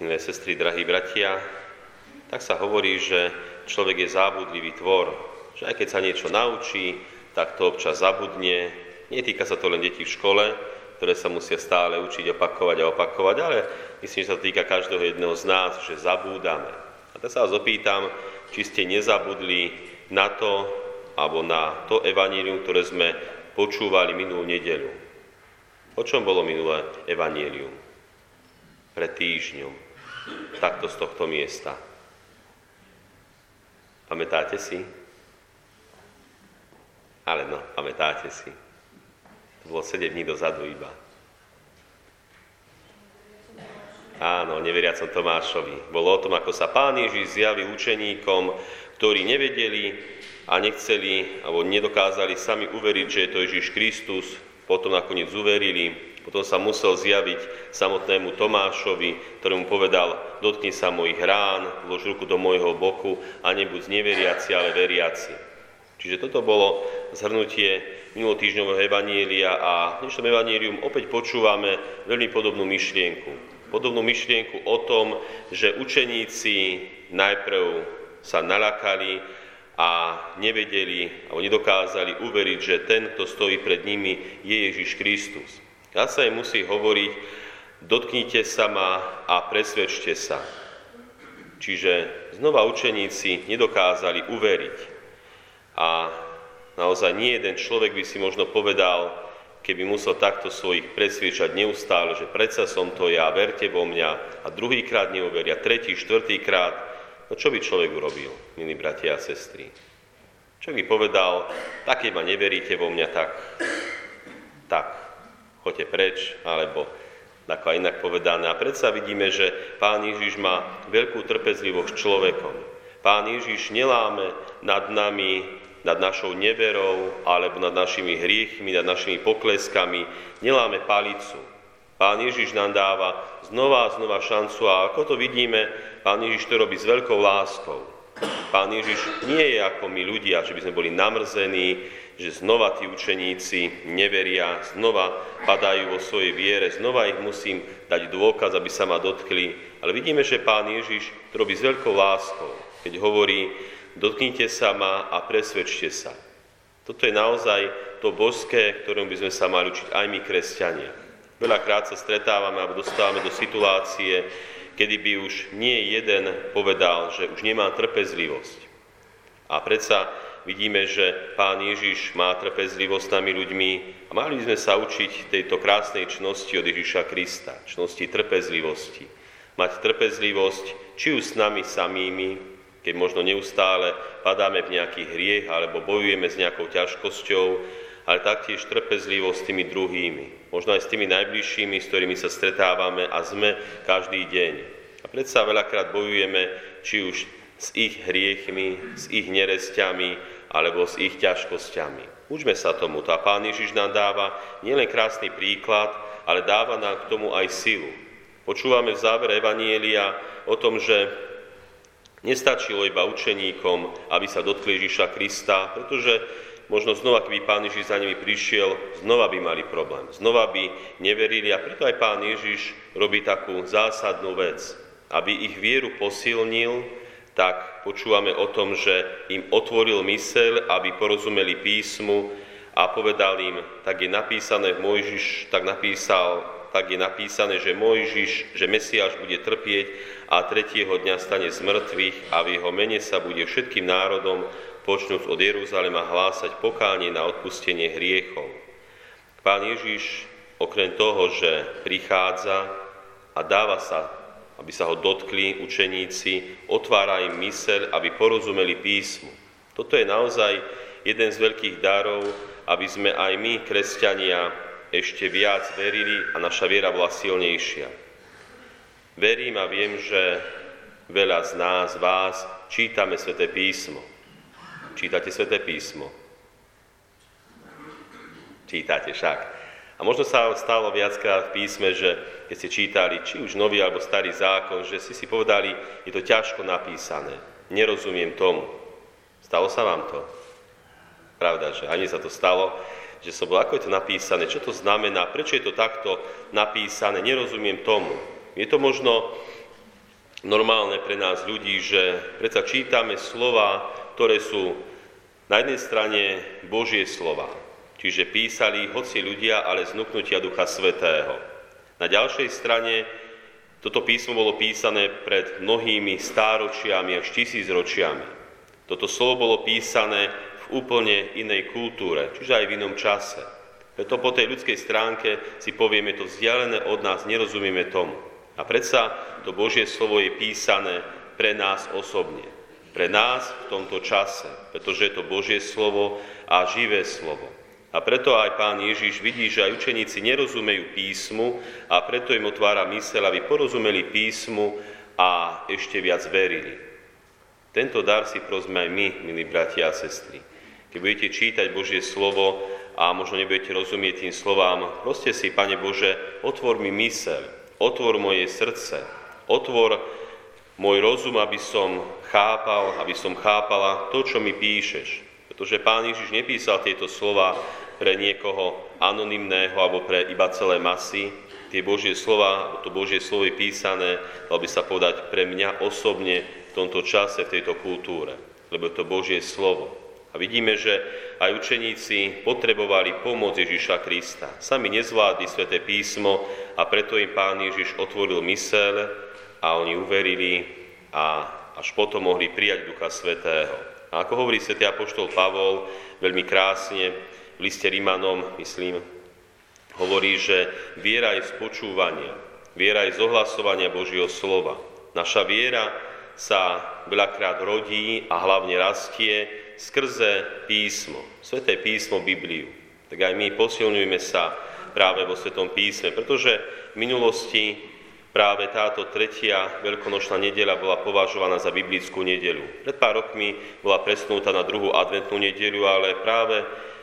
milé sestry, drahí bratia, tak sa hovorí, že človek je zábudlivý tvor, že aj keď sa niečo naučí, tak to občas zabudne. Netýka sa to len detí v škole, ktoré sa musia stále učiť, opakovať a opakovať, ale myslím, že sa to týka každého jedného z nás, že zabúdame. A tak sa vás opýtam, či ste nezabudli na to, alebo na to evanílium, ktoré sme počúvali minulú nedeľu. O čom bolo minulé evanílium? Pred týždňom. Takto z tohto miesta. Pamätáte si? Ale no, pamätáte si. To bolo 7 dní dozadu iba. Áno, neveriacom Tomášovi. Bolo o tom, ako sa Pán Ježiš zjavil učeníkom, ktorí nevedeli a nechceli, alebo nedokázali sami uveriť, že je to Ježiš Kristus, potom nakoniec uverili, potom sa musel zjaviť samotnému Tomášovi, ktorému povedal, dotkni sa mojich rán, vlož ruku do môjho boku a nebuď neveriaci, ale veriaci. Čiže toto bolo zhrnutie minulotýždňového evanielia a v dnešnom evanílium opäť počúvame veľmi podobnú myšlienku. Podobnú myšlienku o tom, že učeníci najprv sa nalakali a nevedeli alebo nedokázali uveriť, že ten, kto stojí pred nimi, je Ježiš Kristus. Ja sa im musí hovoriť, dotknite sa ma a presvedčte sa. Čiže znova učeníci nedokázali uveriť. A naozaj nie jeden človek by si možno povedal, keby musel takto svojich presviečať neustále, že predsa som to ja, verte vo mňa, a druhýkrát neuveria, tretí, štvrtýkrát, no čo by človek urobil, milí bratia a sestry? Čo by povedal, tak keď ma neveríte vo mňa, tak, tak, choďte preč, alebo ako inak povedané. A predsa vidíme, že Pán Ježiš má veľkú trpezlivosť človekom. Pán Ježiš neláme nad nami nad našou neverou alebo nad našimi hriechmi, nad našimi pokleskami, neláme palicu. Pán Ježiš nám dáva znova a znova šancu a ako to vidíme, Pán Ježiš to robí s veľkou láskou. Pán Ježiš nie je ako my ľudia, že by sme boli namrzení, že znova tí učeníci neveria, znova padajú vo svojej viere, znova ich musím dať dôkaz, aby sa ma dotkli. Ale vidíme, že Pán Ježiš to robí s veľkou láskou, keď hovorí, dotknite sa ma a presvedčte sa. Toto je naozaj to božské, ktorom by sme sa mali učiť aj my, kresťania. Veľakrát sa stretávame alebo dostávame do situácie, kedy by už nie jeden povedal, že už nemá trpezlivosť. A predsa vidíme, že Pán Ježiš má trpezlivosť s nami ľuďmi a mali by sme sa učiť tejto krásnej čnosti od Ježiša Krista, čnosti trpezlivosti. Mať trpezlivosť či už s nami samými, keď možno neustále padáme v nejaký hriech alebo bojujeme s nejakou ťažkosťou, ale taktiež trpezlivo s tými druhými, možno aj s tými najbližšími, s ktorými sa stretávame a sme každý deň. A predsa veľakrát bojujeme či už s ich hriechmi, s ich neresťami alebo s ich ťažkosťami. Učme sa tomu. A Pán Ježiš nám dáva nielen krásny príklad, ale dáva nám k tomu aj silu. Počúvame v závere Evanielia o tom, že Nestačilo iba učeníkom, aby sa dotkli Ježiša Krista, pretože možno znova, keby Pán Ježiš za nimi prišiel, znova by mali problém. Znova by neverili a preto aj Pán Ježiš robí takú zásadnú vec. Aby ich vieru posilnil, tak počúvame o tom, že im otvoril myseľ, aby porozumeli písmu a povedal im, tak je napísané v Mojžiš, tak napísal tak je napísané, že Mojžiš, že Mesiáš bude trpieť a tretieho dňa stane z mŕtvych a v jeho mene sa bude všetkým národom, počnúc od Jeruzalema, hlásať pokánie na odpustenie hriechov. Pán Ježiš, okrem toho, že prichádza a dáva sa, aby sa ho dotkli učeníci, otvára im myseľ, aby porozumeli písmu. Toto je naozaj jeden z veľkých darov, aby sme aj my, kresťania, ešte viac verili a naša viera bola silnejšia. Verím a viem, že veľa z nás, vás, čítame Sveté písmo. Čítate Sveté písmo? Čítate však. A možno sa stalo viackrát v písme, že keď ste čítali či už nový alebo starý zákon, že si si povedali, je to ťažko napísané, nerozumiem tomu. Stalo sa vám to? Pravda, že ani sa to stalo že som bol, ako je to napísané, čo to znamená, prečo je to takto napísané, nerozumiem tomu. Je to možno normálne pre nás ľudí, že predsa čítame slova, ktoré sú na jednej strane Božie slova, čiže písali hoci ľudia, ale znuknutia Ducha Svetého. Na ďalšej strane toto písmo bolo písané pred mnohými stáročiami až tisícročiami. Toto slovo bolo písané úplne inej kultúre, čiže aj v inom čase. Preto po tej ľudskej stránke si povieme to vzdialené od nás, nerozumieme tomu. A predsa to Božie slovo je písané pre nás osobne. Pre nás v tomto čase, pretože je to Božie slovo a živé slovo. A preto aj pán Ježiš vidí, že aj učeníci nerozumejú písmu a preto im otvára mysel, aby porozumeli písmu a ešte viac verili. Tento dar si prosme aj my, milí bratia a sestry. Keď budete čítať Božie slovo a možno nebudete rozumieť tým slovám, proste si, Pane Bože, otvor mi mysel, otvor moje srdce, otvor môj rozum, aby som chápal, aby som chápala to, čo mi píšeš. Pretože Pán Ježiš nepísal tieto slova pre niekoho anonymného alebo pre iba celé masy. Tie Božie slova, to Božie slovo je písané, dal by sa povedať, pre mňa osobne v tomto čase, v tejto kultúre. Lebo to Božie slovo. A vidíme, že aj učeníci potrebovali pomoc Ježiša Krista. Sami nezvládli sväté písmo a preto im Pán Ježiš otvoril mysel a oni uverili a až potom mohli prijať Ducha Svetého. A ako hovorí svätý Apoštol Pavol veľmi krásne, v liste Rímanom, myslím, hovorí, že viera je z počúvania, viera je z ohlasovania Božieho slova. Naša viera sa veľakrát rodí a hlavne rastie skrze písmo, sveté písmo Bibliu. Tak aj my posilňujeme sa práve vo Svetom písme, pretože v minulosti práve táto tretia veľkonočná nedela bola považovaná za biblickú nedelu. Pred pár rokmi bola presnúta na druhú adventnú nedelu, ale práve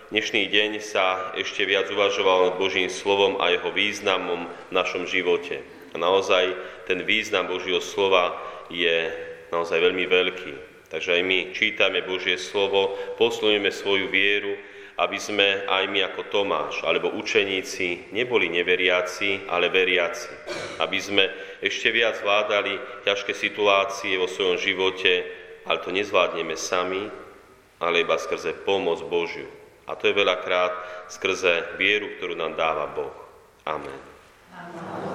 Dnešný deň sa ešte viac uvažoval nad Božím slovom a jeho významom v našom živote. A naozaj ten význam Božieho slova je naozaj veľmi veľký. Takže aj my čítame Božie slovo, poslujeme svoju vieru, aby sme aj my ako Tomáš alebo učeníci neboli neveriaci, ale veriaci. Aby sme ešte viac zvládali ťažké situácie vo svojom živote, ale to nezvládneme sami, ale iba skrze pomoc Božiu. A to je veľakrát skrze vieru, ktorú nám dáva Boh. Amen. Amen.